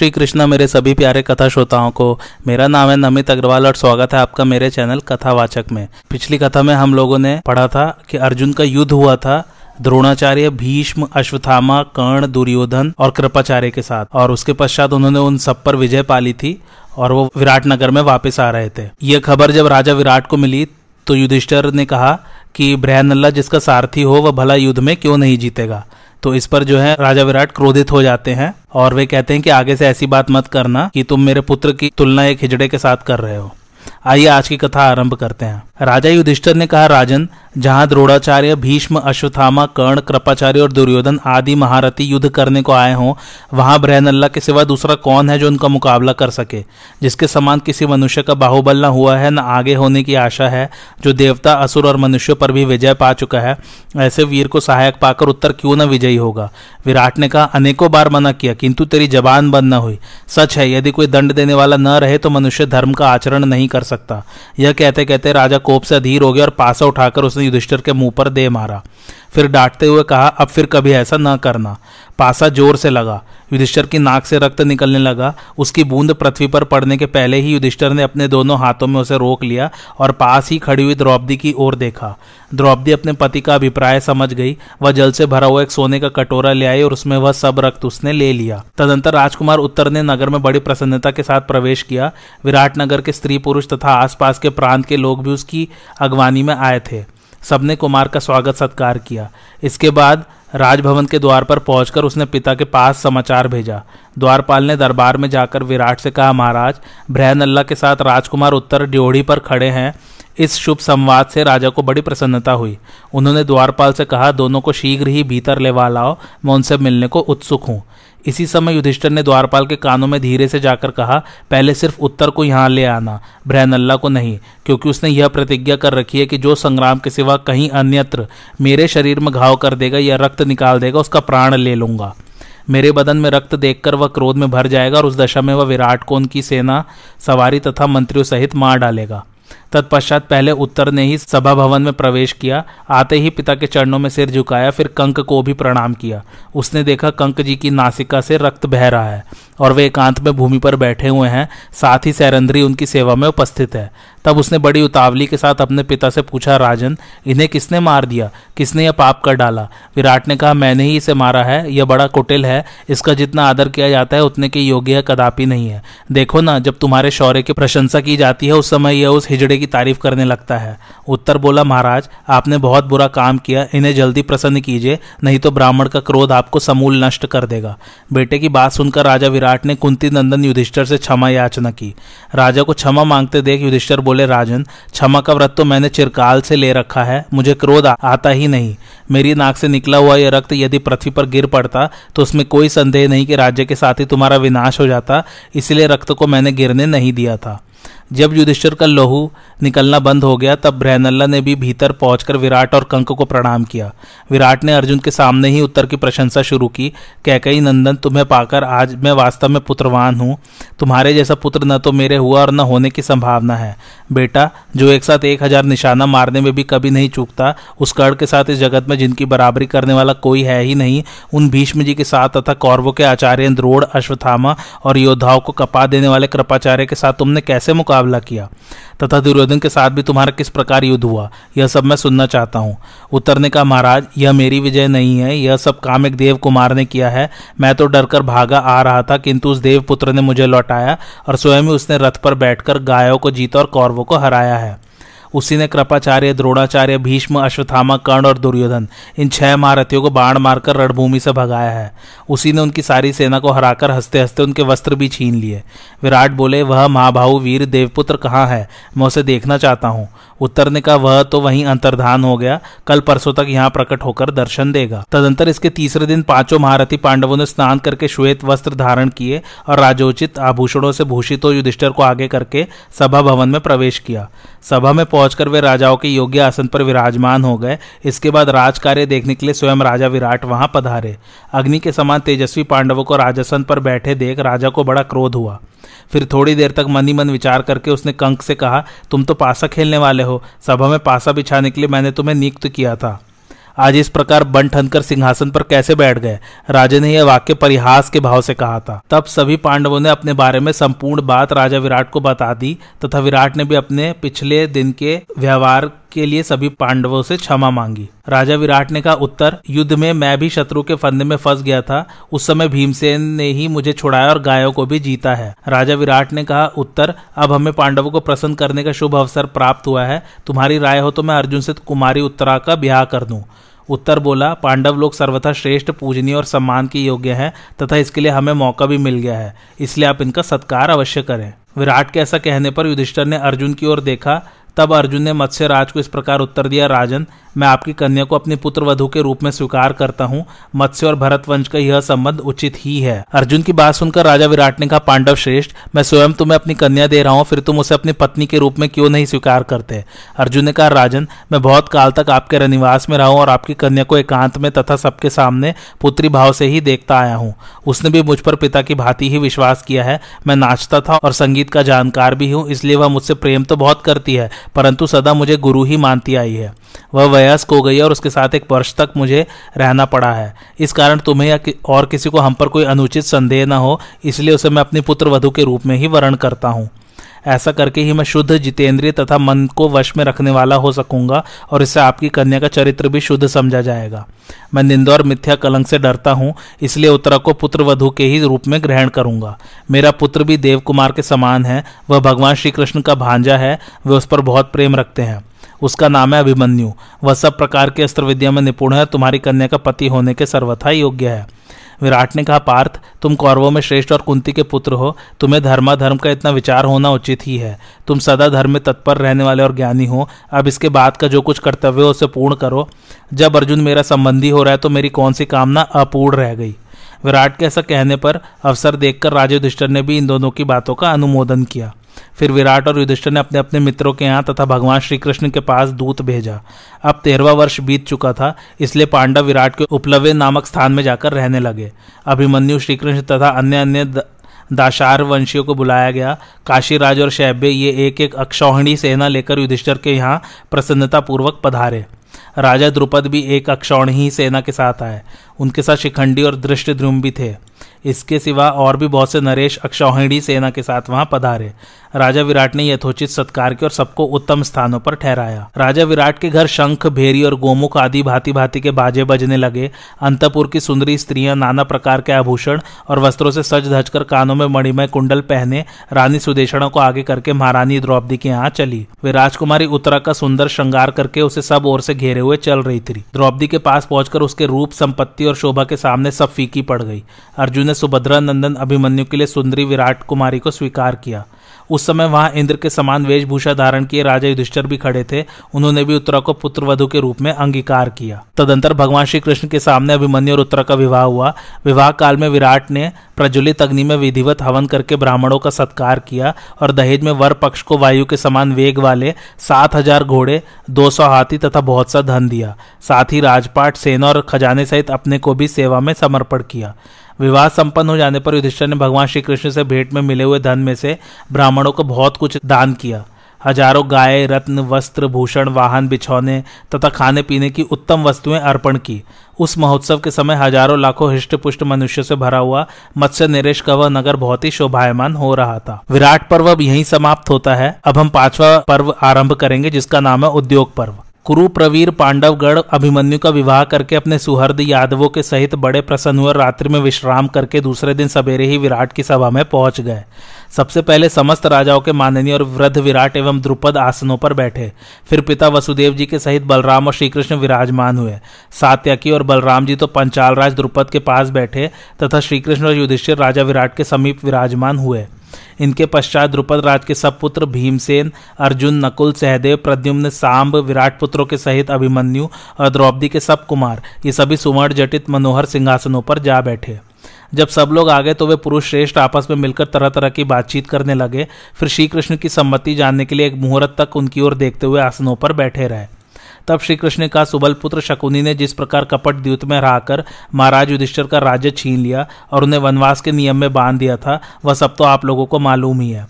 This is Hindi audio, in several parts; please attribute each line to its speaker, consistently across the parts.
Speaker 1: श्री कृष्णा मेरे सभी प्यारे कथा श्रोताओं को। मेरा नाम है नमित अग्रवाल और स्वागत है आपका मेरे चैनल कथावाचक में। पिछली कथा में हम लोगों ने पढ़ा था कि अर्जुन का युद्ध हुआ था द्रोणाचार्य भीष्म अश्वथामा कर्ण, दुर्योधन और कृपाचार्य के साथ। और उसके पश्चात उन्होंने उन सब पर विजय पाली थी और वो विराट नगर में वापस आ रहे थे। ये खबर जब राजा विराट को मिली तो युधिष्ठर ने कहा कि ब्रहनल्ला जिसका सारथी हो, वह भला युद्ध में क्यों नहीं जीतेगा? तो इस पर जो है राजा विराट क्रोधित हो जाते हैं और वे कहते हैं कि आगे से ऐसी बात मत करना कि तुम मेरे पुत्र की तुलना एक हिजड़े के साथ कर रहे हो। आइए आज की कथा आरंभ करते हैं। राजा युधिष्ठर ने कहा, राजन, जहाँ द्रोणाचार्य, भीष्म अश्वथामा कर्ण, कृपाचार्य और दुर्योधन आदि महारथी युद्ध करने को आए हों, वहाँ ब्रहनल्ला के सिवा दूसरा कौन है जो उनका मुकाबला कर सके? जिसके समान किसी मनुष्य का बाहुबल न हुआ है, न आगे होने की आशा है, जो देवता, असुर और मनुष्यों पर भी विजय पा चुका है, ऐसे वीर को सहायक पाकर उत्तर क्यों न विजयी होगा? विराट ने कहा, अनेकों बार मना किया, किंतु तेरी जबान बंद न हुई। सच है, यदि कोई दंड देने वाला न रहे तो मनुष्य धर्म का आचरण नहीं कर सकता। यह कहते कहते राजा कोप से अधीर हो गया और पासा उठाकर उसने युधिष्ठिर के मुँह पर दे मारा। फिर डांटते हुए कहा, अब फिर कभी ऐसा न करना। पासा ज़ोर से लगा। युधिष्ठर की नाक से रक्त निकलने लगा। उसकी बूंद पृथ्वी पर पड़ने के पहले ही युधिष्ठर ने अपने दोनों हाथों में उसे रोक लिया और पास ही खड़ी हुई द्रौपदी की ओर देखा। द्रौपदी अपने पति का अभिप्राय समझ गई। वह जल से भरा हुआ एक सोने का कटोरा ले आई और उसमें वह सब रक्त उसने ले लिया। तदंतर राजकुमार उत्तर ने नगर में बड़ी प्रसन्नता के साथ प्रवेश किया। विराट नगर के स्त्री पुरुष तथा आसपास के प्रांत के लोग भी उसकी अगवानी में आए थे। सबने कुमार का स्वागत सत्कार किया। इसके बाद राजभवन के द्वार पर पहुंचकर उसने पिता के पास समाचार भेजा। द्वारपाल ने दरबार में जाकर विराट से कहा, महाराज ब्रहन अल्लाह के साथ राजकुमार उत्तर ड्योढ़ी पर खड़े हैं। इस शुभ संवाद से राजा को बड़ी प्रसन्नता हुई। उन्होंने द्वारपाल से कहा, दोनों को शीघ्र ही भीतर लेवा लाओ। मैं उनसे मिलने को उत्सुक हूँ। इसी समय युधिष्ठर ने द्वारपाल के कानों में धीरे से जाकर कहा, पहले सिर्फ़ उत्तर को यहाँ ले आना ब्रहनल्ला को नहीं, क्योंकि उसने यह प्रतिज्ञा कर रखी है कि जो संग्राम के सिवा कहीं अन्यत्र मेरे शरीर में घाव कर देगा या रक्त निकाल देगा, उसका प्राण ले लूँगा। मेरे बदन में रक्त देखकर वह क्रोध में भर जाएगा और उस दशा में वह विराट को उनकी सेना, सवारी तथा मंत्रियों सहित मार डालेगा। तत्पश्चात पहले उत्तर ने ही सभा भवन में प्रवेश किया, आते ही पिता के चरणों में सिर झुकाया, फिर कंक को भी प्रणाम किया। उसने देखा कंक जी की नासिका से रक्त बह रहा है और वे एकांत में भूमि पर बैठे हुए हैं, साथ ही सैरंद्री उनकी सेवा में उपस्थित है। तब उसने बड़ी उतावली के साथ अपने पिता से पूछा, राजन, इन्हें किसने मार दिया? किसने यह पाप कर डाला? विराट ने कहा, मैंने ही इसे मारा है, यह बड़ा कुटिल है, इसका जितना आदर किया जाता है, उतने के योग्य कदापि नहीं है। देखो ना, जब तुम्हारे शौर्य की प्रशंसा की जाती है, उस समय यह उस हिजड़े की तारीफ़ करने लगता है। उत्तर बोला, महाराज, आपने बहुत बुरा काम किया, इन्हें जल्दी प्रसन्न कीजिए, नहीं तो ब्राह्मण का क्रोध आपको समूल नष्ट कर देगा। बेटे की बात सुनकर राजा विराट ने कुंती नंदन युधिष्ठर से क्षमा याचना की। राजा को क्षमा मांगते देख युधिष्ठर बोले, राजन, क्षमा का व्रत तो मैंने चिरकाल से ले रखा है, मुझे क्रोध आता ही नहीं। मेरी नाक से निकला हुआ यह रक्त यदि पृथ्वी पर गिर पड़ता तो उसमें कोई संदेह नहीं कि राज्य के साथ ही तुम्हारा विनाश हो जाता, इसलिए रक्त को मैंने गिरने नहीं दिया था। जब युधिष्ठिर का लोहू निकलना बंद हो गया, तब ब्रहनल्ला ने भी भीतर पहुंचकर विराट और कंक को प्रणाम किया। विराट ने अर्जुन के सामने ही उत्तर की प्रशंसा शुरू की कैकई नंदन, तुम्हें पाकर आज मैं वास्तव में पुत्रवान हूँ। तुम्हारे जैसा पुत्र न तो मेरे हुआ और न होने की संभावना है। बेटा, जो एक साथ एक हज़ार निशाना मारने में भी कभी नहीं चूकता, उस कर्ण के साथ इस जगत में जिनकी बराबरी करने वाला कोई है ही नहीं, उन भीष्म जी के साथ तथा कौरवों के आचार्य द्रोड़ अश्वथामा और योद्धाओं को कपा देने वाले कृपाचार्य के साथ तुमने कैसे मुकाबला किया। तथा दुर्योधन के साथ भी तुम्हारा किस प्रकार युद्ध हुआ? यह सब मैं सुनना चाहता हूँ। उतरने का महाराज, यह मेरी विजय नहीं है। यह सब काम एक देव कुमार ने किया है। मैं तो डरकर भागा आ रहा था, किंतु उस देव पुत्र ने मुझे लौटाया और स्वयं ही उसने रथ पर बैठकर गायों को जीता और कौरवों को हराया है। उसी ने कृपाचार्य, द्रोणाचार्य, भीष्म अश्वथामा कर्ण और दुर्योधन, इन छह महारथियों को बाण मारकर रणभूमि से भगाया है। उसी ने उनकी सारी सेना को हराकर हँसते हँसते उनके वस्त्र भी छीन लिए। विराट बोले, वह महाभाऊ वीर देवपुत्र कहाँ है? मैं उसे देखना चाहता हूँ। उत्तर का वह तो वहीं अंतर्धान हो गया, कल परसों तक यहाँ प्रकट होकर दर्शन देगा। तदंतर इसके तीसरे दिन पाँचों महारथी पांडवों ने स्नान करके श्वेत वस्त्र धारण किए और राजोचित आभूषणों से भूषित हो युधिष्ठर को आगे करके सभा भवन में प्रवेश किया। सभा में पहुंचकर वे राजाओं के योग्य आसन पर विराजमान हो गए। इसके बाद राज कार्य देखने के लिए स्वयं राजा विराट वहाँ पधारे। अग्नि के समान तेजस्वी पांडवों को राजसन पर बैठे देख राजा को बड़ा क्रोध हुआ। फिर थोड़ी देर तक मन ही मन विचार करके उसने कंक से कहा, तुम तो पासा खेलने वाले हो। सभा में पासा बिछाने के लिए मैंने तुम्हें नियुक्त किया था। आज इस प्रकार बन ठनकर सिंहासन पर कैसे बैठ गए? राजा ने यह वाक्य परिहास के भाव से कहा था। तब सभी पांडवों ने अपने बारे में संपूर्ण बात राजा विराट को बता दी, तथा विराट ने भी अपने पिछले दिन के व्यवहार के लिए सभी पांडवों से क्षमा मांगी। राजा विराट ने कहा, उत्तर, युद्ध में मैं भी शत्रु के फंदे में फंस गया था। उस समय भीमसेन ने ही मुझे छुड़ाया और गायों को भी जीता है। राजा विराट ने कहा, उत्तर, अब हमें पांडवों को प्रसन्न करने का शुभ अवसर प्राप्त हुआ है। तुम्हारी राय हो तो मैं अर्जुन से कुमारी उत्तरा का ब्याह कर दूँ। उत्तर बोला, पांडव लोग सर्वथा श्रेष्ठ, पूजनीय और सम्मान के योग्य हैं, तथा इसके लिए हमें मौका भी मिल गया है। इसलिए आप इनका सत्कार अवश्य करें। विराट के ऐसा कहने पर युधिष्ठर ने अर्जुन की ओर देखा तब अर्जुन ने मत्स्य राज को इस प्रकार उत्तर दिया राजन मैं आपकी कन्या को अपनी पुत्र वधु के रूप में स्वीकार करता हूँ। मत्स्य और भरत वंश का यह संबंध उचित ही है। अर्जुन की बात सुनकर राजा विराट ने कहा, पांडव श्रेष्ठ, मैं स्वयं तुम्हें अपनी कन्या दे रहा हूँ, फिर तुम उसे अपनी पत्नी के रूप में क्यों नहीं स्वीकार करते? अर्जुन ने कहा, राजन, मैं बहुत काल तक आपके रनिवास में रहा हूँ और आपकी कन्या को एकांत में तथा सबके सामने पुत्री भाव से ही देखता आया हूँ। उसने भी मुझ पर पिता की भांति ही विश्वास किया है। मैं नाचता था और संगीत का जानकार भी हूँ, इसलिए वह मुझसे प्रेम तो बहुत करती है, परंतु सदा मुझे गुरु ही मानती आई है। वह वयस्क हो गई है और उसके साथ एक वर्ष तक मुझे रहना पड़ा है। इस कारण तुम्हें या कि, और किसी को हम पर कोई अनुचित संदेह न हो, इसलिए उसे मैं अपनी पुत्र वधु के रूप में ही वर्ण करता हूँ। ऐसा करके ही मैं शुद्ध जितेंद्रिय तथा मन को वश में रखने वाला हो सकूँगा और इससे आपकी कन्या का चरित्र भी शुद्ध समझा जाएगा। मैं निंदा और मिथ्या कलंक से डरता हूँ, इसलिए उत्तरा को पुत्र वधु के ही रूप में ग्रहण करूँगा। मेरा पुत्र भी देव कुमार के समान है, वह भगवान श्री कृष्ण का भांजा है, वे उस पर बहुत प्रेम रखते हैं। उसका नाम है अभिमन्यु। वह सब प्रकार के अस्त्र विद्या में निपुण है, तुम्हारी कन्या का पति होने के सर्वथा योग्य है। विराट ने कहा, पार्थ, तुम कौरवों में श्रेष्ठ और कुंती के पुत्र हो। तुम्हें धर्माधर्म का इतना विचार होना उचित ही है। तुम सदा धर्म में तत्पर रहने वाले और ज्ञानी हो। अब इसके बाद का जो कुछ कर्तव्य हो, उसे पूर्ण करो। जब अर्जुन मेरा संबंधी हो रहा है तो मेरी कौन सी कामना अपूर्ण रह गई? विराट के ऐसा कहने पर अवसर देखकर राजे युधिष्ठर ने भी इन दोनों की बातों का अनुमोदन किया। फिर विराट और युधिष्ठिर ने अपने अपने मित्रों के यहाँ तथा भगवान श्री कृष्ण के पास दूत भेजा। अब तेरहवा वर्ष बीत चुका था, इसलिए पांडव विराट के उपलव्य नामक स्थान में जाकर रहने लगे। अभिमन्यु श्रीकृष्ण तथा अन्य अन्य दाशार वंशियों को बुलाया गया। काशीराज और शैब्य ये एक एक अक्षौहिणी सेना लेकर युधिष्ठर के यहाँ प्रसन्नतापूर्वक पधारे। राजा द्रुपद भी एक अक्षौणी सेना के साथ आए। उनके साथ शिखंडी और दृष्टि भी थे। इसके सिवा और भी बहुत से नरेश अक्षौहिणी सेना के साथ वहाँ पधारे। राजा विराट ने यथोचित सत्कार किया और सबको उत्तम स्थानों पर ठहराया। राजा विराट के घर शंख, भेरी और गोमुख आदि भांति भांति के बाजे बजने लगे। अंतपुर की सुंदरी स्त्रियाँ नाना प्रकार के आभूषण और वस्त्रों से सज धज कर कानों में मणिमय कुंडल पहने रानी सुदेशणों को आगे करके महारानी द्रौपदी के यहाँ चली। वे राजकुमारी उत्तरा का सुंदर श्रृंगार करके उसे सब ओर से घेरे हुए चल रही थी। द्रौपदी के पास पहुंचकर उसके रूप, संपत्ति और शोभा के सामने सब फीकी पड़ गई। अर्जुन ने सुभद्रा नंदन अभिमन्यु के लिए सुंदरी विराट कुमारी को स्वीकार किया। उस समय वहाँ इंद्र के समान वेशभूषा धारण किए राजा युधिष्ठर भी खड़े थे। उन्होंने भी उत्तरा को पुत्र वधु के रूप में अंगीकार किया। तदंतर भगवान श्री कृष्ण के सामने अभिमन्यु और उत्तरा का विवाह हुआ। विवाह काल में विराट ने प्रज्वलित अग्नि में विधिवत हवन करके ब्राह्मणों का सत्कार किया और दहेज में वर पक्ष को वायु के समान वेग वाले सात हज़ार घोड़े, दो सौ हाथी तथा बहुत सा धन दिया। साथ ही राजपाट, सेना और खजाने सहित अपने को भी सेवा में समर्पण किया। विवाह संपन्न हो जाने पर युधिष्ठर ने भगवान श्री कृष्ण से भेंट में मिले हुए धन में से ब्राह्मणों को बहुत कुछ दान किया। हज़ारों गाय, रत्न, वस्त्र, भूषण, वाहन, बिछौने तथा खाने पीने की उत्तम वस्तुएँ अर्पण की। उस महोत्सव के समय हज़ारों लाखों हृष्ट पुष्ट मनुष्य से भरा हुआ मत्स्य नरेश का वह नगर बहुत ही शोभायमान हो रहा था। विराट पर्व अब यही समाप्त होता है। अब हम पांचवा पर्व आरंभ करेंगे, जिसका नाम है उद्योग पर्व। कुरु प्रवीर पांडवगढ़ अभिमन्यु का विवाह करके अपने सुहर्द यादवों के सहित बड़े प्रसन्न हुए रात्रि में विश्राम करके दूसरे दिन सवेरे ही विराट की सभा में पहुँच गए। सबसे पहले समस्त राजाओं के माननीय और वृद्ध विराट एवं द्रुपद आसनों पर बैठे। फिर पिता वसुदेव जी के सहित बलराम और श्रीकृष्ण विराजमान हुए। सात्यकी और बलराम जी तो पंचाल राज द्रुपद के पास बैठे तथा श्रीकृष्ण और युधिष्ठिर राजा विराट के समीप विराजमान हुए। इनके पश्चात द्रुपद राज के सब पुत्र भीमसेन, अर्जुन, नकुल, सहदेव, प्रद्युम्न, सांब, विराट पुत्रों के सहित अभिमन्यु और द्रौपदी के सब कुमार, ये सभी सुवर्ण जटित मनोहर सिंहासनों पर जा बैठे। जब सब लोग आ गए तो वे पुरुष श्रेष्ठ आपस में मिलकर तरह तरह की बातचीत करने लगे। फिर श्री कृष्ण की सम्मति जानने के लिए एक मुहूर्त तक उनकी ओर देखते हुए आसनों पर बैठे रहे। तब श्री कृष्ण का सुबल पुत्र शकुनी ने जिस प्रकार कपट द्यूत में रहकर महाराज युधिष्ठर का राज्य छीन लिया और उन्हें वनवास के नियम में बाँध दिया था, वह सब तो आप लोगों को मालूम ही है।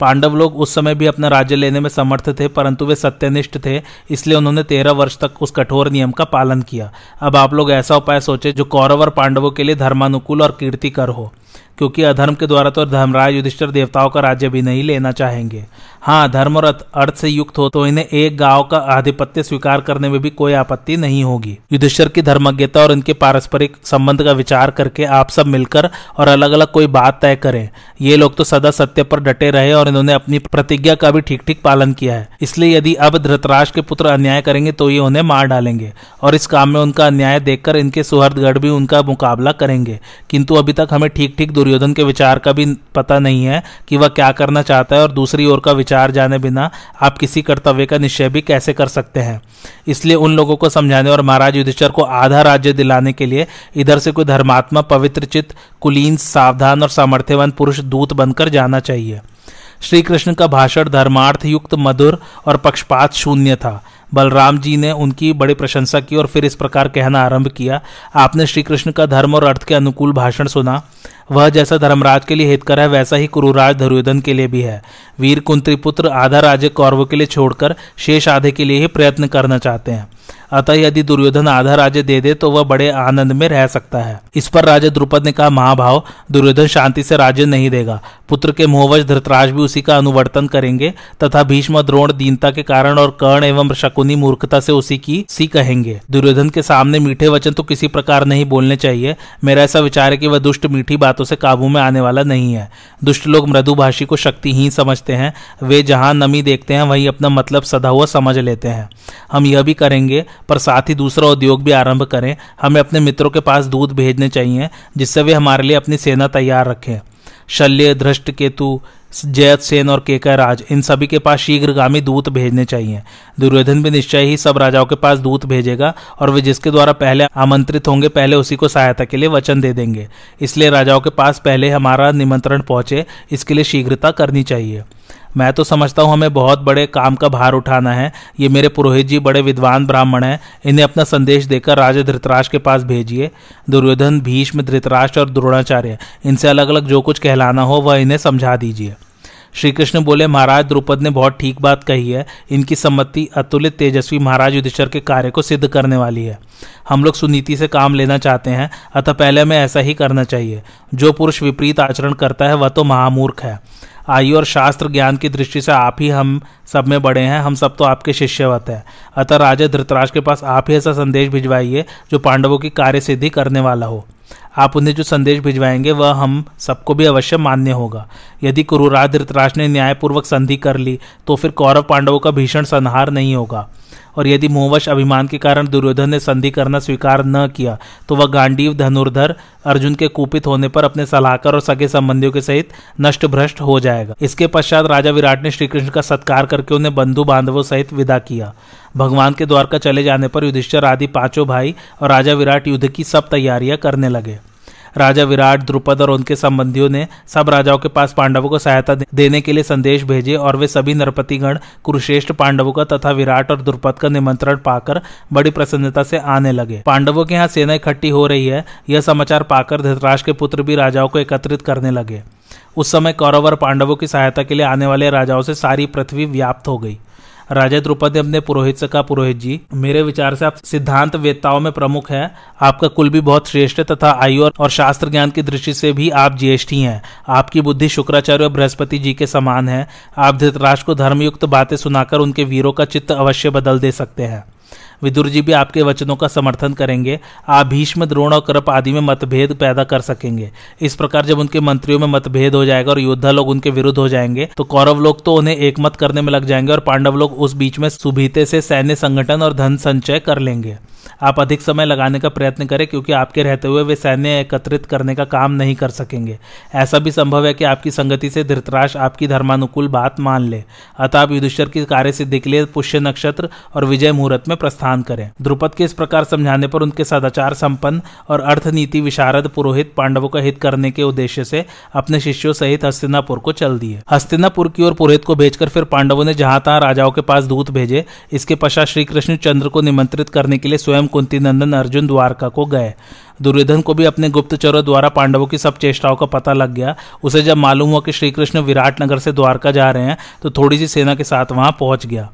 Speaker 1: पांडव लोग उस समय भी अपना राज्य लेने में समर्थ थे, परंतु वे सत्यनिष्ठ थे, इसलिए उन्होंने तेरह वर्ष तक उस कठोर नियम का पालन किया। अब आप लोग ऐसा उपाय सोचे जो कौरव और पांडवों के लिए धर्मानुकूल और कीर्तिकर हो, क्योंकि अधर्म के द्वारा तो धर्मराज युधिष्ठर देवताओं का राज्य भी नहीं लेना चाहेंगे। हाँ धर्म और अर्थ से युक्त हो तो इन्हें एक गाँव का आधिपत्य स्वीकार करने में भी कोई आपत्ति नहीं होगी। युधिष्ठर की धर्मज्ञता और इनके पारस्परिक संबंध का विचार करके आप सब मिलकर और अलग अलग कोई बात तय करें। ये लोग तो सदा सत्य पर डटे रहे और इन्होंने अपनी प्रतिज्ञा का भी ठीक ठीक पालन किया है। इसलिए यदि अब धृतराज के पुत्र अन्याय करेंगे तो ये उन्हें मार डालेंगे और इस काम में उनका अन्याय देखकर इनके सुहृदगढ़ भी उनका मुकाबला करेंगे। किंतु अभी तक हमें ठीक ठीक दुर्योधन के विचार का भी पता नहीं है कि वह क्या करना चाहता है और दूसरी ओर का विचार जाने बिना आप किसी कर्तव्य का निश्चय भी कैसे कर सकते हैं? इसलिए उन लोगों को समझाने और महाराज युधिष्ठर को आधा राज्य दिलाने के लिए इधर से कोई धर्मात्मा, पवित्र चित्त, कुलीन, सावधान और सामर्थ्यवान पुरुष दूत बनकर जाना चाहिए। श्री कृष्ण का भाषण धर्मार्थ युक्त मधुर और पक्षपात शून्य था। बलराम जी ने उनकी बड़ी प्रशंसा की और फिर इस प्रकार कहना आरंभ किया, आपने श्री कृष्ण का धर्म और अर्थ के अनुकूल भाषण सुना। वह जैसा धर्मराज के लिए हितकर है, वैसा ही कुरुराज दुर्योधन के लिए भी है। वीर कुंत्री पुत्र आधा राज्य कौरव के लिए छोड़कर शेष आधे के लिए ही प्रयत्न करना चाहते हैं। अतः यदि दुर्योधन आधा राज्य दे दे तो वह बड़े आनंद में रह सकता है। इस पर राजा द्रुपद ने कहा, महाभाव, दुर्योधन शांति से राज्य नहीं देगा। पुत्र के मोहवश धृतराज भी उसी का अनुवर्तन करेंगे, तथा भीष्म द्रोण दीनता के कारण और कर्ण एवं शकुनी मूर्खता से उसी की सी कहेंगे। दुर्योधन के सामने मीठे वचन तो किसी प्रकार नहीं बोलने चाहिए। मेरा ऐसा विचार है कि वह दुष्ट मीठी बातों से काबू में आने वाला नहीं है। दुष्ट लोग मृदुभाषी को शक्तिहीन समझते हैं। वे जहाँ नमी देखते हैं, वहीं अपना मतलब सदा हुआ समझ लेते हैं। हम यह भी करेंगे पर साथ ही दूसरा उद्योग भी आरंभ करें। हमें अपने मित्रों के पास दूध भेजने चाहिए, जिससे वे हमारे लिए अपनी सेना तैयार रखें। शल्य, धृष्ट, केतु जयत सेन और केकर राज इन सभी के पास शीघ्रगामी दूत भेजने चाहिए। दुर्योधन भी निश्चय ही सब राजाओं के पास दूत भेजेगा, और वे जिसके द्वारा पहले आमंत्रित होंगे, पहले उसी को सहायता के लिए वचन दे देंगे। इसलिए राजाओं के पास पहले हमारा निमंत्रण पहुँचे, इसके लिए शीघ्रता करनी चाहिए। मैं तो समझता हूँ हमें बहुत बड़े काम का भार उठाना है। ये मेरे पुरोहित जी बड़े विद्वान ब्राह्मण हैं। इन्हें अपना संदेश देकर राजा धृतराज के पास भेजिए। दुर्योधन, भीष्म धृतराष्ट्र और द्रोणाचार्य, इनसे अलग अलग जो कुछ कहलाना हो, वह इन्हें समझा दीजिए। श्री कृष्ण बोले, महाराज, द्रुपद ने बहुत ठीक बात कही है। इनकी सम्मति अतुलित तेजस्वी महाराज युधिष्ठर के कार्य को सिद्ध करने वाली है। हम लोग सुनीति से काम लेना चाहते हैं, अतः पहले हमें ऐसा ही करना चाहिए। जो पुरुष विपरीत आचरण करता है, वह तो महामूर्ख है। आयु और शास्त्र ज्ञान की दृष्टि से आप ही हम सब में बड़े हैं, हम सब तो आपके शिष्यवत हैं। अतः राजा धृतराज के पास आप ही ऐसा संदेश भिजवाइए, जो पांडवों की कार्य सिद्धि करने वाला हो। आप उन्हें जो संदेश भिजवाएँगे, वह हम सबको भी अवश्य मान्य होगा। यदि कुरुराज धृतराज ने न्यायपूर्वक संधि कर ली तो फिर कौरव पांडवों का भीषण संहार नहीं होगा। और यदि मोहवश अभिमान के कारण दुर्योधन ने संधि करना स्वीकार न किया तो वह गांडीव धनुर्धर अर्जुन के कुपित होने पर अपने सलाहकार और सगे संबंधियों के सहित नष्ट भ्रष्ट हो जाएगा। इसके पश्चात राजा विराट ने श्रीकृष्ण का सत्कार करके उन्हें बंधु बांधवों सहित विदा किया। भगवान के द्वार का चले जाने पर युधिष्ठर आदि पाँचों भाई और राजा विराट युद्ध की सब तैयारियाँ करने लगे। राजा विराट, द्रुपद और उनके संबंधियों ने सब राजाओं के पास पांडवों को सहायता देने के लिए संदेश भेजे और वे सभी नरपतिगण, कुरुश्रेष्ठ पांडवों का तथा विराट और द्रुपद का निमंत्रण पाकर बड़ी प्रसन्नता से आने लगे। पांडवों के यहाँ सेना इकट्ठी हो रही है, यह समाचार पाकर धृतराज के पुत्र भी राजाओं को एकत्रित करने लगे। उस समय कौरव और पांडवों की सहायता के लिए आने वाले राजाओं से सारी पृथ्वी व्याप्त हो गई। राजा द्रौपदी अपने पुरोहित से कहा, पुरोहित जी, मेरे विचार से आप सिद्धांत वेताओं में प्रमुख है। आपका कुल भी बहुत श्रेष्ठ तथा आयु और शास्त्र ज्ञान की दृष्टि से भी आप ज्येष्ठी हैं। आपकी बुद्धि शुक्राचार्य और बृहस्पति जी के समान है। आप धृतराष्ट्र को धर्मयुक्त बातें सुनाकर उनके वीरों का चित्त अवश्य बदल दे सकते हैं। विदुर जी भी आपके वचनों का समर्थन करेंगे। आप भीष्म द्रोण और करप आदि में मतभेद पैदा कर सकेंगे। इस प्रकार जब उनके मंत्रियों में मतभेद हो जाएगा और योद्धा लोग उनके विरुद्ध हो जाएँगे तो कौरव लोग तो उन्हें एकमत करने में लग जाएँगे और पांडव लोग उस बीच में सुभीते से सैन्य संगठन और धन संचय कर लेंगे। आप अधिक समय लगाने का प्रयत्न करें, क्योंकि आपके रहते हुए वे सैन्य एकत्रित करने का काम नहीं कर सकेंगे। ऐसा भी संभव है कि आपकी संगति से धृतराज आपकी धर्मानुकूल बात मान ले। अतः आप युधिष्ठर की कार्य सिद्धि के लिए पुष्य नक्षत्र और विजय मुहूर्त में प्रस्थान करें। द्रुपद के इस प्रकार समझाने पर उनके सदाचार संपन्न और अर्थनीति विशारद पुरोहित पांडवों का हित करने के उद्देश्य से अपने शिष्यों सहित हस्तिनापुर को चल दिए। हस्तिनापुर की ओर पुरोहित को भेजकर फिर पांडवों ने जहाँ तहां राजाओं के पास दूत भेजे, इसके पश्चात श्री कृष्ण चंद्र को निमंत्रित करने के लिए स्वयं कुंती नंदन, अर्जुन द्वारका को गए। दुर्योधन को भी अपने गुप्तचरों द्वारा पांडवों की सब चेष्टाओं का पता लग गया। उसे जब मालूम हुआ कि श्रीकृष्ण विराटनगर से द्वारका जा रहे हैं तो थोड़ी सी सेना के साथ वहाँ पहुँच गया।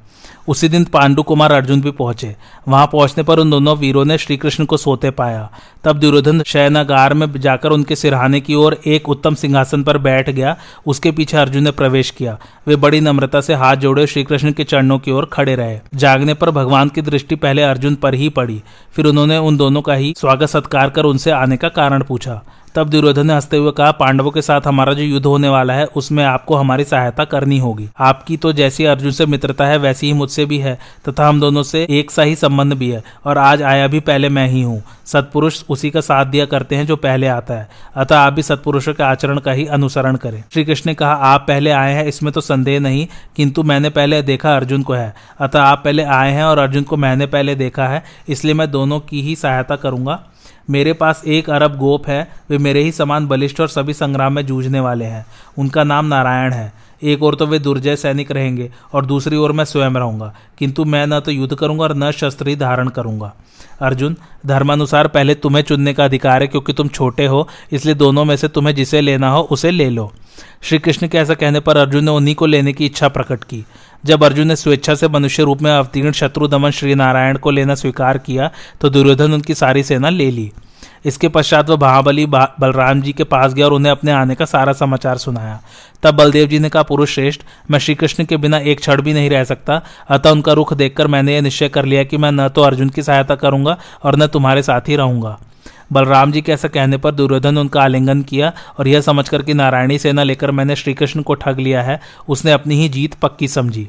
Speaker 1: उसी दिन पांडु कुमार अर्जुन भी पहुँचे। वहाँ पहुँचने पर उन दोनों वीरों ने श्री कृष्ण को सोते पाया। तब दुर्योधन शयनागार में जाकर उनके सिरहाने की ओर एक उत्तम सिंहासन पर बैठ गया। उसके पीछे अर्जुन ने प्रवेश किया। वे बड़ी नम्रता से हाथ जोड़े श्री कृष्ण के चरणों की ओर खड़े रहे। जागने पर भगवान की दृष्टि पहले अर्जुन पर ही पड़ी। फिर उन्होंने उन दोनों का ही स्वागत सत्कार कर उनसे आने का कारण पूछा। तब दुर्योधन ने हँसते हुए कहा, पांडवों के साथ हमारा जो युद्ध होने वाला है, उसमें आपको हमारी सहायता करनी होगी। आपकी तो जैसी अर्जुन से मित्रता है, वैसी ही मुझसे भी है, तथा हम दोनों से एक सा ही संबंध भी है, और आज आया भी पहले मैं ही हूँ। सत्पुरुष उसी का साथ दिया करते हैं जो पहले आता है। अतः आप भी सत्पुरुषों के आचरण का ही अनुसरण करें। श्री कृष्ण ने कहा, आप पहले आए हैं, इसमें तो संदेह नहीं, किंतु मैंने पहले देखा अर्जुन को है। अतः आप पहले आए हैं और अर्जुन को मैंने पहले देखा है, इसलिए मैं दोनों की ही सहायता करूँगा। मेरे पास एक अरब गोप है, वे मेरे ही समान बलिष्ठ और सभी संग्राम में जूझने वाले हैं। उनका नाम नारायण है। एक ओर तो वे दुर्जय सैनिक रहेंगे और दूसरी ओर मैं स्वयं रहूँगा। किंतु मैं न तो युद्ध करूँगा और न शस्त्र ही धारण करूँगा। अर्जुन, धर्मानुसार पहले तुम्हें चुनने का अधिकार है क्योंकि तुम छोटे हो, इसलिए दोनों में से तुम्हें जिसे लेना हो उसे ले लो। श्री कृष्ण के ऐसा कहने पर अर्जुन ने उन्हीं को लेने की इच्छा प्रकट की। जब अर्जुन ने स्वेच्छा से मनुष्य रूप में अवतीर्ण शत्रु दमन श्री नारायण को लेना स्वीकार किया तो दुर्योधन उनकी सारी सेना ले ली। इसके पश्चात वह महाबली बलराम जी के पास गया और उन्हें अपने आने का सारा समाचार सुनाया। तब बलदेव जी ने कहा, पुरुष श्रेष्ठ, मैं श्री कृष्ण के बिना एक क्षण भी नहीं रह सकता। अतः उनका रुख देखकर मैंने यह निश्चय कर लिया कि मैं न तो अर्जुन की सहायता करूँगा और न तुम्हारे साथ ही रहूँगा। बलराम जी के ऐसा कहने पर दुर्योधन उनका आलिंगन किया और यह समझ कर कि नारायणी सेना लेकर मैंने श्रीकृष्ण को ठग लिया है, उसने अपनी ही जीत पक्की समझी।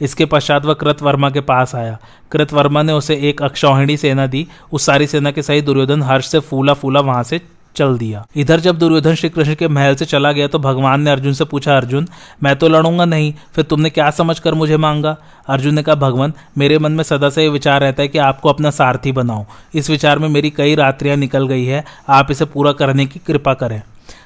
Speaker 1: इसके पश्चात वह कृतवर्मा के पास आया। कृतवर्मा ने उसे एक अक्षौहिणी सेना दी। उस सारी सेना के सही दुर्योधन हर्ष से फूला फूला वहाँ से चल दिया। इधर जब दुर्योधन श्री कृष्ण के महल से चला गया तो भगवान ने अर्जुन से पूछा, अर्जुन, मैं तो लड़ूँगा नहीं, फिर तुमने क्या समझ कर मुझे मांगा? अर्जुन ने कहा, भगवान, मेरे मन में सदा से ये विचार रहता है कि आपको अपना सारथी बनाओ इस विचार में मेरी कई रात्रियाँ निकल गई है, आप इसे पूरा करने की कृपा करें।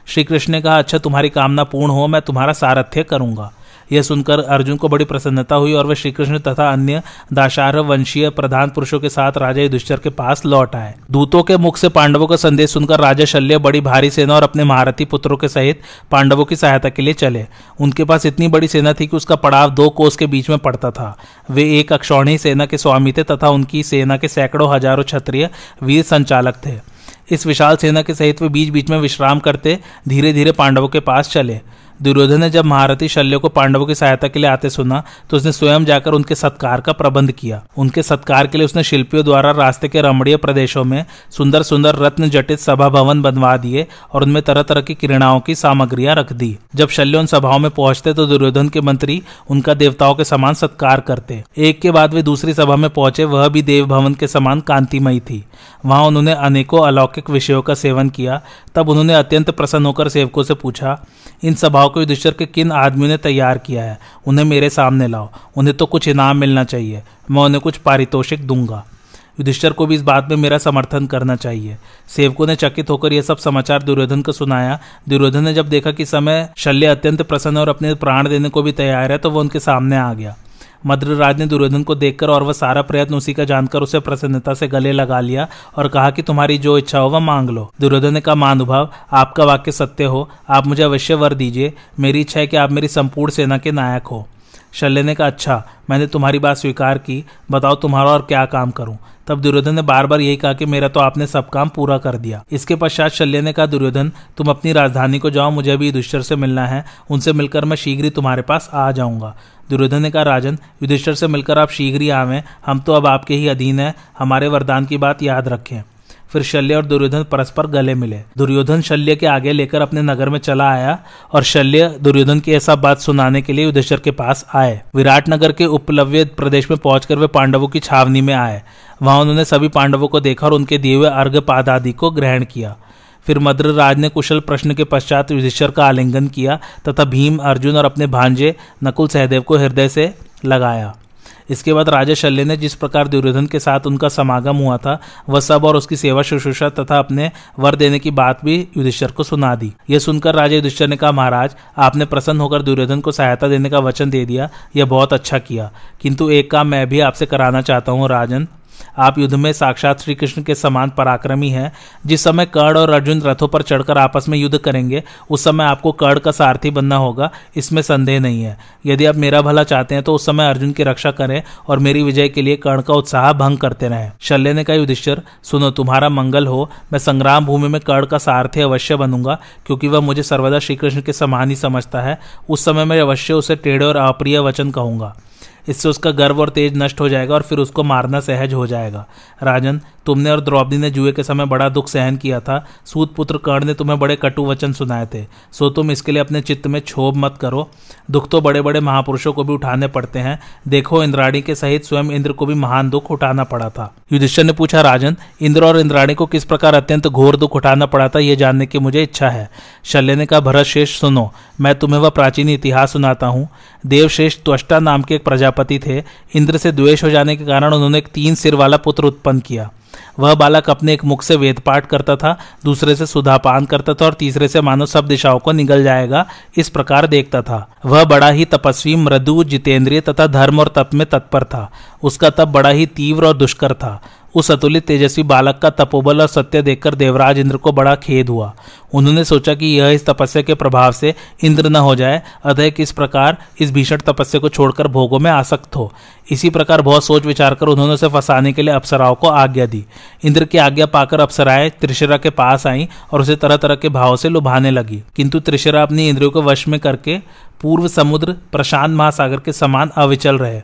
Speaker 1: श्री कृष्ण ने कहा अच्छा तुम्हारी कामना पूर्ण हो, मैं तुम्हारा सारथ्य करूँगा। यह सुनकर अर्जुन को बड़ी प्रसन्नता हुई और वे श्रीकृष्ण तथा अन्य दाशार वंशीय प्रधान पुरुषों के साथ राजा युधिष्ठर के पास लौट आए। दूतों के मुख से पांडवों का संदेश सुनकर राजा शल्य, बड़ी भारी सेना और अपने महारथी पुत्रों के सहित पांडवों की सहायता के लिए चले। उनके पास इतनी बड़ी सेना थी कि उसका पड़ाव दो कोस के बीच में पड़ता था। वे एक अक्षौणी सेना के स्वामी थे तथा उनकी सेना के सैकड़ों हज़ारों क्षत्रिय वीर संचालक थे। इस विशाल सेना के सहित वे बीच बीच में विश्राम करते धीरे धीरे पांडवों के पास चले। दुर्योधन ने जब महारथी शल्य को पांडवों की सहायता के लिए आते सुना तो उसने स्वयं जाकर उनके सत्कार का प्रबंध किया। उनके सत्कार के लिए उसने शिल्पियों द्वारा रास्ते के रमणीय प्रदेशों में सुंदर सुंदर रत्न जटित सभा भवन बनवा दिए और उनमें तरह तरह की किरणाओं की सामग्रियाँ रख दी। जब शल्य उन सभाओं में पहुँचते तो दुर्योधन के मंत्री उनका देवताओं के समान सत्कार करते। एक के बाद वे दूसरी सभा में पहुँचे, वह भी देव भवन के समान कांतिमयी थी। वहाँ उन्होंने अनेकों अलौकिक विषयों का सेवन किया। तब उन्होंने अत्यंत प्रसन्न होकर सेवकों से पूछा इन सभाओं को युधिष्ठर के किन आदमियों ने तैयार किया है? उन्हें मेरे सामने लाओ। उन्हें तो कुछ इनाम मिलना चाहिए। मैं उन्हें कुछ पारितोषिक दूँगा। युधिष्ठर को भी इस बात में मेरा समर्थन करना चाहिए। सेवकों ने चकित होकर यह सब समाचार दुर्योधन को सुनाया। दुर्योधन ने जब देखा कि समय शल्य अत्यंत प्रसन्न और अपने प्राण देने को भी तैयार है तो वह उनके सामने आ गया। मद्रराज ने दुर्योधन को देखकर और वह सारा प्रयत्न उसी का जानकर उसे प्रसन्नता से गले लगा लिया और कहा कि तुम्हारी जो इच्छा हो वह मांग लो। दुर्योधन ने कहा मानुभाव आपका वाक्य सत्य हो। आप मुझे अवश्य वर दीजिए। मेरी इच्छा है कि आप मेरी संपूर्ण सेना के नायक हो। शल्य ने कहा अच्छा मैंने तुम्हारी बात स्वीकार की। बताओ तुम्हारा और क्या काम करूँ? तब दुर्योधन ने बार बार यही कहा कि मेरा तो आपने सब काम पूरा कर दिया। इसके पश्चात शल्य ने कहा, दुर्योधन, तुम अपनी राजधानी को जाओ, मुझे भी युधिष्ठर से मिलना है। उनसे मिलकर मैं शीघ्र ही तुम्हारे पास आ जाऊँगा। दुर्योधन ने कहा, राजन, युधिष्ठर से मिलकर आप शीघ्र ही आवें। हम तो अब आपके ही अधीन है। हमारे वरदान की बात याद रखें। फिर शल्य और दुर्योधन परस्पर गले मिले। दुर्योधन शल्य के आगे लेकर अपने नगर में चला आया और शल्य दुर्योधन की ऐसा बात सुनाने के लिए युधिष्ठर के पास आए। विराट नगर के उपलव्य प्रदेश में पहुंचकर वे पांडवों की छावनी में आए। वहाँ उन्होंने सभी पांडवों को देखा और उनके दिए हुए अर्घ पाद आदि को ग्रहण किया। फिर मद्र राज ने कुशल प्रश्न के पश्चात युधिष्ठर का आलिंगन किया तथा भीम, अर्जुन और अपने भांजे नकुल सहदेव को हृदय से लगाया। इसके बाद राजा शल्य ने जिस प्रकार दुर्योधन के साथ उनका समागम हुआ था, वह सब और उसकी सेवा शुश्रूषा तथा अपने वर देने की बात भी युधिष्ठर को सुना दी। यह सुनकर राजा युधिष्ठर ने कहा, महाराज, आपने प्रसन्न होकर दुर्योधन को सहायता देने का वचन दे दिया, यह बहुत अच्छा किया। किंतु एक काम मैं भी आपसे कराना चाहता हूँ, राजन। आप युद्ध में साक्षात श्री कृष्ण के समान पराक्रमी हैं। जिस समय कर्ण और अर्जुन रथों पर चढ़कर आपस में युद्ध करेंगे, उस समय आपको कर्ण का सारथी बनना होगा, इसमें संदेह नहीं है। यदि आप मेरा भला चाहते हैं तो उस समय अर्जुन की रक्षा करें और मेरी विजय के लिए कर्ण का उत्साह भंग करते रहें। शल्य ने कहा, युधिष्ठर, सुनो, तुम्हारा मंगल हो। मैं संग्राम भूमि में कर्ण का सारथी अवश्य बनूँगा, क्योंकि वह मुझे सर्वदा श्रीकृष्ण के समान ही समझता है। उस समय मैं अवश्य उसे टेढ़े और अप्रिय वचन कहूँगा। इससे उसका गर्व और तेज नष्ट हो जाएगा और फिर उसको मारना सहज हो जाएगा। राजन, तुमने और द्रौपदी ने जुए के समय बड़ा दुख सहन किया था। सूत पुत्र कर्ण ने तुम्हें बड़े कटु वचन सुनाए थे। सो तुम इसके लिए अपने चित्त में क्षोभ मत करो। दुख तो बड़े बड़े महापुरुषों को भी उठाने पड़ते हैं। देखो, इंद्राणी के सहित स्वयं इंद्र को भी महान दुख उठाना पड़ा था। युधिष्ठर ने पूछा, राजन, इंद्र और इंद्राणी को किस प्रकार अत्यंत घोर दुख उठाना पड़ा था यह जानने की मुझे इच्छा है। शल्य ने कहा, भरत शेष, सुनो। मैं तुम्हें वह प्राचीन इतिहास सुनाता हूँ। देवश्रेष्ठ त्वष्टा नाम के एक प्रजापति थे। इंद्र से द्वेष हो जाने के कारण उन्होंने एक तीन सिर वाला पुत्र उत्पन्न किया। वह बालक अपने एक मुख से वेद पाठ करता था, दूसरे से सुधापान करता था और तीसरे से मानो सब दिशाओं को निगल जाएगा, इस प्रकार देखता था। वह बड़ा ही तपस्वी, मृदु, जितेंद्रिय तथा धर्म और तप में तत्पर था। उसका तप बड़ा ही तीव्र और दुष्कर था। उस अतुलित तेजस्वी बालक का तपोबल और सत्य देखकर देवराज इंद्र को बड़ा खेद हुआ। उन्होंने सोचा कि यह इस तपस्या के प्रभाव से इंद्र न हो जाए, अतः किस प्रकार इस भीषण तपस्या को छोड़कर भोगों में आसक्त हो। इसी प्रकार बहुत सोच विचार कर उन्होंने उसे फंसाने के लिए अप्सराओं को आज्ञा दी। इंद्र की आज्ञा पाकर अप्सराएँ त्रिशरा के पास आईं और उसे तरह तरह के भाव से लुभाने लगी। किंतु त्रिशरा अपनी इंद्रियों को वश में करके पूर्व समुद्र प्रशांत महासागर के समान अविचल रहे।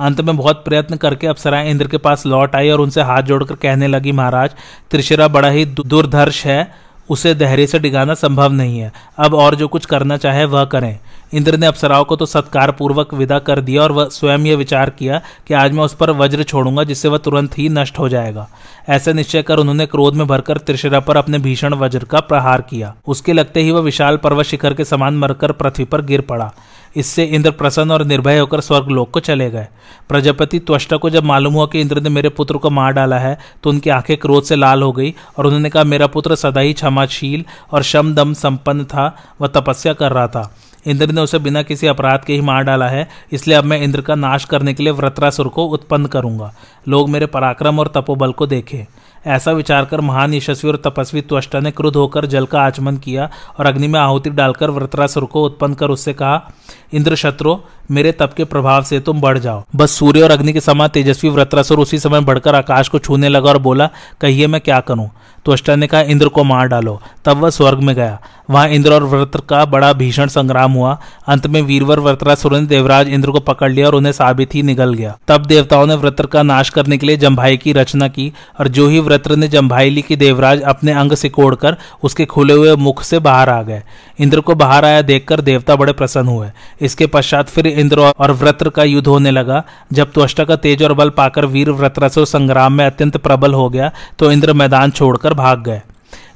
Speaker 1: अंत में बहुत प्रयत्न करके अप्सराएँ इंद्र के पास लौट आई और उनसे हाथ जोड़कर कहने लगी, महाराज, त्रिशिरा बड़ा ही दुर्धर्ष है। उसे धैर्य से डिगाना संभव नहीं है। अब और जो कुछ करना चाहे वह करें। इंद्र ने अप्सराओं को तो सत्कार पूर्वक विदा कर दिया और वह स्वयं यह विचार किया कि आज मैं उस पर वज्र छोड़ूँगा, जिससे वह तुरंत ही नष्ट हो जाएगा। ऐसे निश्चय कर उन्होंने क्रोध में भरकर त्रिशिरा पर अपने भीषण वज्र का प्रहार किया। उसके लगते ही वह विशाल पर्वत शिखर के समान मरकर पृथ्वी पर गिर पड़ा। इससे इंद्र प्रसन्न और निर्भय होकर स्वर्ग लोक को चले गए। प्रजापति त्वष्टा को जब मालूम हुआ कि इंद्र ने मेरे पुत्र को मार डाला है तो उनकी आँखें क्रोध से लाल हो गई और उन्होंने कहा, मेरा पुत्र सदा ही क्षमाशील और शम दम संपन्न था, वह तपस्या कर रहा था। इंद्र ने उसे बिना किसी अपराध के ही मार डाला है, इसलिए अब मैं इंद्र का नाश करने के लिए व्रतरासुर को उत्पन्न करूँगा। लोग मेरे पराक्रम और तपोबल को देखें। ऐसा विचार कर महान यशस्वी और तपस्वी त्वष्टा ने क्रुद्ध होकर जल का आचमन किया और अग्नि में आहुति डालकर व्रतरासुर को उत्पन्न कर उससे कहा, इंद्र शत्रु, मेरे तप के प्रभाव से तुम बढ़ जाओ। बस सूर्य और अग्नि के समान तेजस्वी व्रतरासुर उसी समय बढ़कर आकाश को छूने लगा और बोला, कहिए मैं क्या करूँ? त्वष्टा ने कहा, इंद्र को मार डालो। तब वह स्वर्ग में गया। वहाँ इंद्र और व्रत का बड़ा भीषण संग्राम हुआ। अंत में वीरवर व्रतरासुर ने देवराज इंद्र को पकड़ लिया और उन्हें साबित ही निगल गया। तब देवताओं ने व्रत का नाश करने के लिए जम्भाई की रचना की और जो ही व्रत ने जम्भाई ली कि देवराज अपने अंग सिकोड़कर उसके खुले हुए मुख से बाहर आ गए। इंद्र को बाहर आया देखकर देवता बड़े प्रसन्न हुए। इसके पश्चात फिर इंद्र और व्रत का युद्ध होने लगा। जब त्वष्टा का तेज और बल पाकर वीर व्रतरासुर संग्राम में अत्यंत प्रबल हो गया तो इंद्र मैदान छोड़कर भाग गए।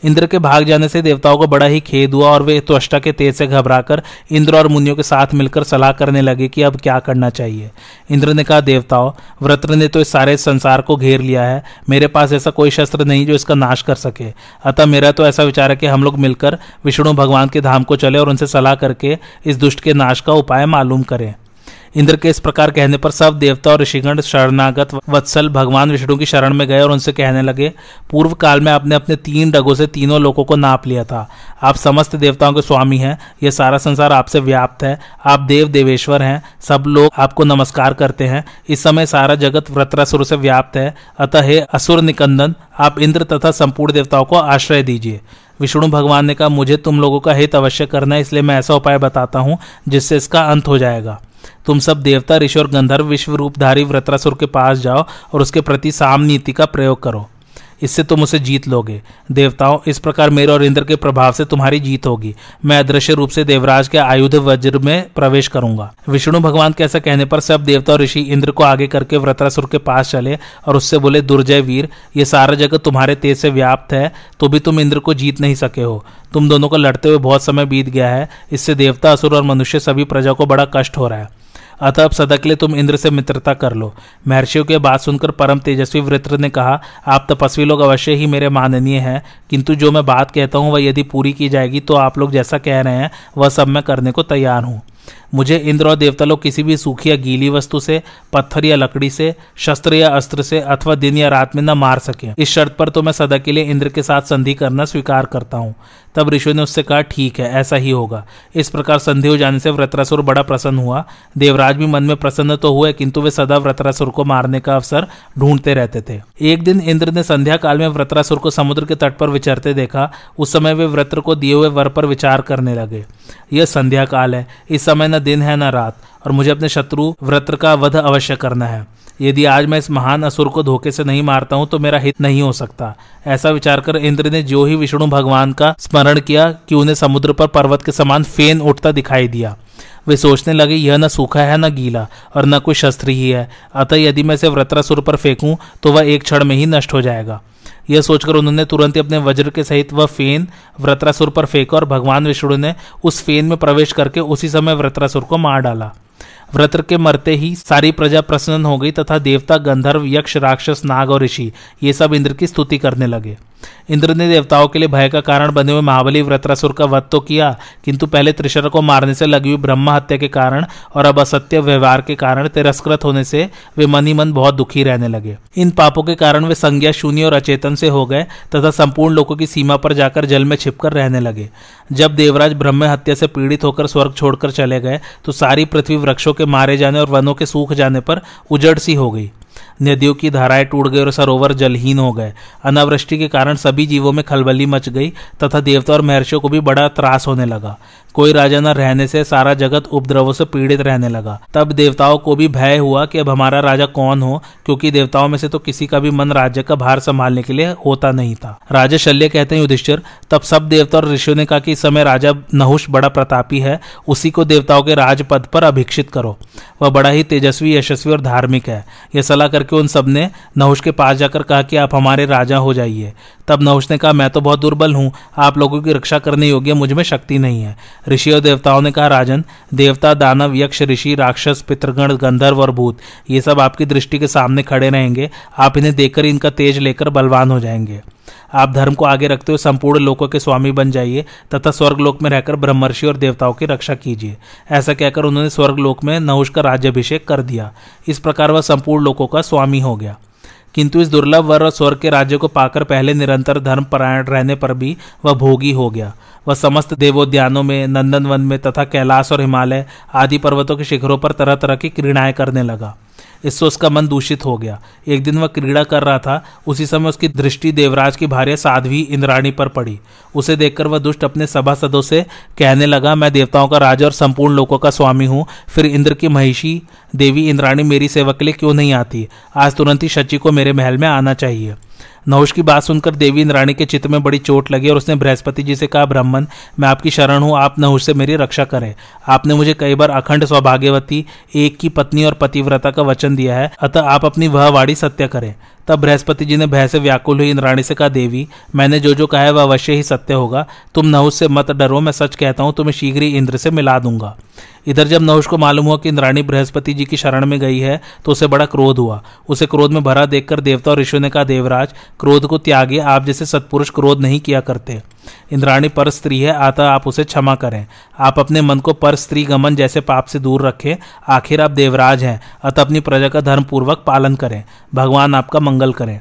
Speaker 1: इंद्र के भाग जाने से देवताओं को बड़ा ही खेद हुआ और वे त्वष्टा के तेज से घबराकर इंद्र और मुनियों के साथ मिलकर सलाह करने लगे कि अब क्या करना चाहिए। इंद्र ने कहा, देवताओं व्रत्र ने तो इस सारे संसार को घेर लिया है। मेरे पास ऐसा कोई शस्त्र नहीं जो इसका नाश कर सके। अतः मेरा तो ऐसा विचार है कि हम लोग मिलकर विष्णु भगवान के धाम को चले और उनसे सलाह करके इस दुष्ट के नाश का उपाय मालूम करें। इंद्र के इस प्रकार कहने पर सब देवता और ऋषिगण शरणागत वत्सल भगवान विष्णु की शरण में गए और उनसे कहने लगे, पूर्व काल में आपने अपने तीन डगों से तीनों लोगों को नाप लिया था। आप समस्त देवताओं के स्वामी हैं यह सारा संसार आपसे व्याप्त है। आप देव देवेश्वर हैं, सब लोग आपको नमस्कार करते हैं। इस समय सारा जगत व्रतरासुर से व्याप्त है। अतः हे असुर निकंदन, आप इंद्र तथा संपूर्ण देवताओं को आश्रय दीजिए। विष्णु भगवान ने कहा, मुझे तुम लोगों का हित अवश्य करना है, इसलिए मैं ऐसा उपाय बताता हूँ, जिससे इसका अंत हो जाएगा। तुम सब देवता, ऋषि और गंधर्व विश्व रूपधारी व्रतासुर के पास जाओ और उसके प्रति साम नीति का प्रयोग करो। इससे तुम उसे जीत लोगे। देवताओं, इस प्रकार मेरे और इंद्र के प्रभाव से तुम्हारी जीत होगी। मैं अदृश्य रूप से देवराज के आयुध वज्र में प्रवेश करूँगा। विष्णु भगवान के ऐसा कहने पर सब देवता और ऋषि इंद्र को आगे करके व्रतासुर के पास चले और उससे बोले, दुर्जय वीर, ये सारा जगत तुम्हारे तेज से व्याप्त है तो भी तुम इंद्र को जीत नहीं सके हो। तुम दोनों को लड़ते हुए बहुत समय बीत गया है। इससे देवता, असुर और मनुष्य सभी प्रजा को बड़ा कष्ट हो रहा है। अतः अब सदा के लिए तुम इंद्र से मित्रता कर लो। महर्षियों की बात सुनकर परम तेजस्वी वृत्र ने कहा, आप तपस्वी लोग अवश्य ही मेरे माननीय हैं, किंतु जो मैं बात कहता हूँ, वह यदि पूरी की जाएगी तो आप लोग जैसा कह रहे हैं, वह सब मैं करने को तैयार हूँ। मुझे इंद्र और देवता लोग किसी भी सूखी या गीली वस्तु से, पत्थर या लकड़ी से, शस्त्र या अस्त्र से, अथवा दिन या रात में न मार सके। इस शर्त पर तो मैं सदा के लिए इंद्र के साथ संधि करना स्वीकार करता हूँ। तब ऋषि ने उससे कहा, ठीक है, ऐसा ही होगा। इस प्रकार संधि हो जाने से व्रतरासुर बड़ा प्रसन्न हुआ। देवराज भी मन में प्रसन्न तो हुए, किंतु वे सदा व्रतरासुर को मारने का अवसर ढूंढते रहते थे। एक दिन इंद्र ने संध्या काल में व्रतरासुर को समुद्र के तट पर विचरते देखा। उस समय वे व्रत को दिए हुए वर पर विचार करने लगे। यह संध्या काल है, इस समय न दिन है, न रात, और मुझे अपने शत्रु व्रत का वध अवश्य करना है। यदि आज मैं इस महान असुर को धोखे से नहीं मारता हूँ तो मेरा हित नहीं हो सकता। ऐसा विचार कर इंद्र ने जो ही विष्णु भगवान का स्मरण किया कि उन्हें समुद्र पर पर्वत के समान फेन उठता दिखाई दिया। वे सोचने लगे, यह न सूखा है, न गीला, और न कोई शस्त्र ही है। अतः यदि मैं इसे व्रत्रासुर पर फेंकूं तो वह एक क्षण में ही नष्ट हो जाएगा। यह सोचकर उन्होंने तुरंत ही अपने वज्र के सहित वह फेन व्रत्रासुर पर फेंका और भगवान विष्णु ने उस फेन में प्रवेश करके उसी समय व्रत्रासुर को मार डाला। व्रत के मरते ही सारी प्रजा प्रसन्न हो गई तथा देवता गंधर्व, यक्ष, राक्षस, नाग और ऋषि, ये सब इंद्र की स्तुति करने लगे। इंद्र ने देवताओं के लिए भय का कारण बने हुए महाबली व्रतरासुर का वध तो किया, किंतु पहले त्रिशर को मारने से लगी हुई ब्रह्म हत्या के कारण और अब असत्य व्यवहार के कारण तिरस्कृत होने से वे मन ही मन बहुत दुखी रहने लगे। इन पापों के कारण वे संज्ञा शून्य और अचेतन से हो गए तथा संपूर्ण लोगों की सीमा पर जाकर जल में छिपकर रहने लगे। जब देवराज ब्रह्म हत्या से पीड़ित होकर स्वर्ग छोड़कर चले गए तो सारी पृथ्वी वृक्षों के मारे जाने और वनों के सूख जाने पर उजड़ सी हो गई। नदियों की धाराएँ टूट गई और सरोवर जलहीन हो गए। अनावृष्टि के कारण सभी जीवों में खलबली मच गई तथा देवता और महर्षियों को भी बड़ा त्रास होने लगा। कोई राजा न रहने से सारा जगत उपद्रवों से पीड़ित रहने लगा। तब देवताओं को भी भय हुआ कि अब हमारा राजा कौन हो, क्योंकि देवताओं में से तो किसी का भी मन राज्य का भार संभालने के लिए होता नहीं था। राजा शल्य कहते हैं, युधिष्ठिर, तब सब देवता और ऋषियों ने कहा कि इस समय राजा नहुष बड़ा प्रतापी है, उसी को देवताओं के राजपद पर अभिक्षित करो। वह बड़ा ही तेजस्वी, यशस्वी और धार्मिक है। यह सलाह करके उन सबने नहुष के पास जाकर कहा कि आप हमारे राजा हो जाइए। तब नहुष ने कहा, मैं तो बहुत दुर्बल हूँ। आप लोगों की रक्षा करने योग्य मुझमें शक्ति नहीं है। ऋषि और देवताओं ने कहा, राजन, देवता, दानव, यक्ष, ऋषि, राक्षस, पितृगण, गंधर्व और भूत, ये सब आपकी दृष्टि के सामने खड़े रहेंगे। आप इन्हें देखकर इनका तेज लेकर बलवान हो जाएँगे। आप धर्म को आगे रखते हुए संपूर्ण लोकों के स्वामी बन जाइए, तथा स्वर्ग लोक में रहकर ब्रह्मर्षि और देवताओं की रक्षा कीजिए। ऐसा कहकर उन्होंने स्वर्ग लोक में नहुष का राज्यभिषेक कर दिया। इस प्रकार वह संपूर्ण लोकों का स्वामी हो गया। किंतु इस दुर्लभ वर और स्वर्ग के राज्य को पाकर पहले निरंतर धर्म परायण रहने पर भी वह भोगी हो गया। वह समस्त देवोद्यानों में, नंदनवन में तथा कैलाश और हिमालय आदि पर्वतों के शिखरों पर तरह तरह की क्रीड़ाएँ करने लगा। इससे उसका मन दूषित हो गया। एक दिन वह क्रीड़ा कर रहा था। उसी समय उसकी दृष्टि देवराज की भार्य साध्वी इंद्राणी पर पड़ी। उसे देखकर वह दुष्ट अपने सभासदों से कहने लगा, मैं देवताओं का राजा और संपूर्ण लोगों का स्वामी हूँ। फिर इंद्र की महिषी देवी इंद्राणी मेरी सेवा के लिए क्यों नहीं आती? आज तुरंत ही शची को मेरे महल में आना चाहिए। नहुष की बात सुनकर देवी इंद्राणी के चित्त में बड़ी चोट लगी और उसने बृहस्पति जी से कहा, ब्राह्मण, मैं आपकी शरण हूँ, आप नहुष से मेरी रक्षा करें। आपने मुझे कई बार अखंड सौभाग्यवती, एक की पत्नी और पतिव्रता का वचन दिया है, अतः आप अपनी वह वाणी सत्य करें। तब बृहस्पति जी ने भय से व्याकुल हुई, इंद्राणी से कहा, देवी, मैंने जो जो कहा है वह अवश्य ही सत्य होगा। तुम नहुष से मत डरो, मैं सच कहता हूँ, तुम्हें शीघ्र ही इंद्र से मिला दूँगा। इधर जब नहुष को मालूम हुआ कि इंद्राणी बृहस्पति जी की शरण में गई है तो उसे बड़ा क्रोध हुआ। उसे क्रोध में भरा देखकर देवता और ऋषि ने कहा, देवराज, क्रोध को त्यागे आप जैसे सत्पुरुष क्रोध नहीं किया करते। इंद्राणी पर स्त्री है, अतः आप उसे क्षमा करें। आप अपने मन को पर स्त्री गमन जैसे पाप से दूर रखें। आखिर आप देवराज हैं, अतः अपनी प्रजा का धर्म पूर्वक पालन करें। भगवान आपका मंगल करें।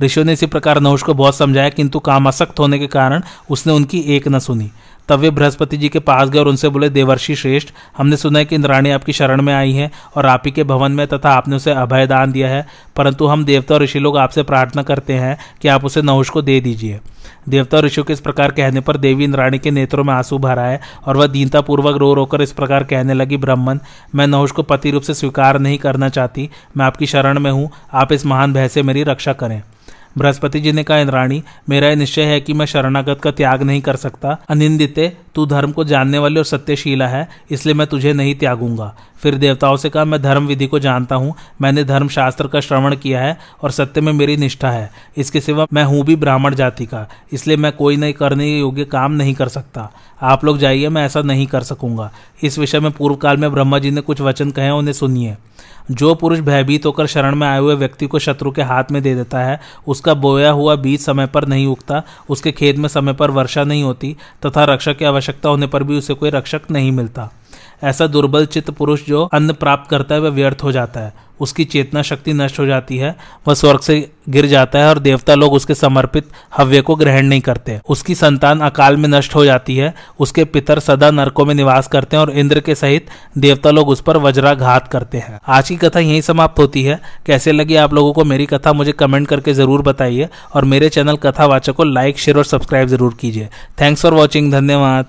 Speaker 1: ऋषियों ने इसी प्रकार नहुष को बहुत समझाया, किंतु काम असक्त होने के कारण उसने उनकी एक न सुनी। तब वे बृहस्पति जी के पास गए और उनसे बोले, देवर्षि श्रेष्ठ, हमने सुना है कि इंद्राणी आपकी शरण में आई है और आप ही के भवन में तथा आपने उसे अभय दान दिया है, परंतु हम देवता और ऋषि लोग आपसे प्रार्थना करते हैं कि आप उसे नहुष को दे दीजिए। देवता ऋषियों के इस प्रकार कहने पर देवी इंद्राणी के नेत्रों में आँसू भरा है और वह दीनता पूर्वक रो रोकर इस प्रकार कहने लगी, ब्राह्मण, मैं नहुष को पति रूप से स्वीकार नहीं करना चाहती, मैं आपकी शरण में हूँ, आप इस महान भय से मेरी रक्षा करें। बृहस्पति जी ने कहा इंद्राणी मेरा यह निश्चय है कि मैं शरणागत का त्याग नहीं कर सकता। अनिंदिते, तू धर्म को जानने वाली और सत्यशीला है, इसलिए मैं तुझे नहीं त्यागूँगा। फिर देवताओं से कहा, मैं धर्म विधि को जानता हूँ। मैंने धर्म शास्त्र का श्रवण किया है और सत्य में मेरी निष्ठा है। इसके सिवा मैं हूँ भी ब्राह्मण जाति का, इसलिए मैं कोई नहीं करने योग्य काम नहीं कर सकता। आप लोग जाइए, मैं ऐसा नहीं कर सकूँगा। इस विषय में पूर्व काल में ब्रह्मा जी ने कुछ वचन कहे उन्हें सुनिए। जो पुरुष भयभीत होकर शरण में आए हुए व्यक्ति को शत्रु के हाथ में दे देता है, उसका बोया हुआ बीज समय पर नहीं उगता, उसके खेत में समय पर वर्षा नहीं होती, तथा रक्षक की आवश्यकता होने पर भी उसे कोई रक्षक नहीं मिलता। ऐसा दुर्बल चित्त पुरुष जो अन्न प्राप्त करता है, वह व्यर्थ हो जाता है। उसकी चेतना शक्ति नष्ट हो जाती है, वह स्वर्ग से गिर जाता है और देवता लोग उसके समर्पित हव्य को ग्रहण नहीं करते। उसकी संतान अकाल में नष्ट हो जाती है, उसके पितर सदा नरकों में निवास करते हैं और इंद्र के सहित देवता लोग उस पर वज्राघात करते हैं। आज की कथा यही समाप्त होती है। कैसे लगी आप लोगों को मेरी कथा, मुझे कमेंट करके ज़रूर बताइए और मेरे चैनल कथावाचक को लाइक, शेयर और सब्सक्राइब ज़रूर कीजिए। थैंक्स फॉर वॉचिंग, धन्यवाद।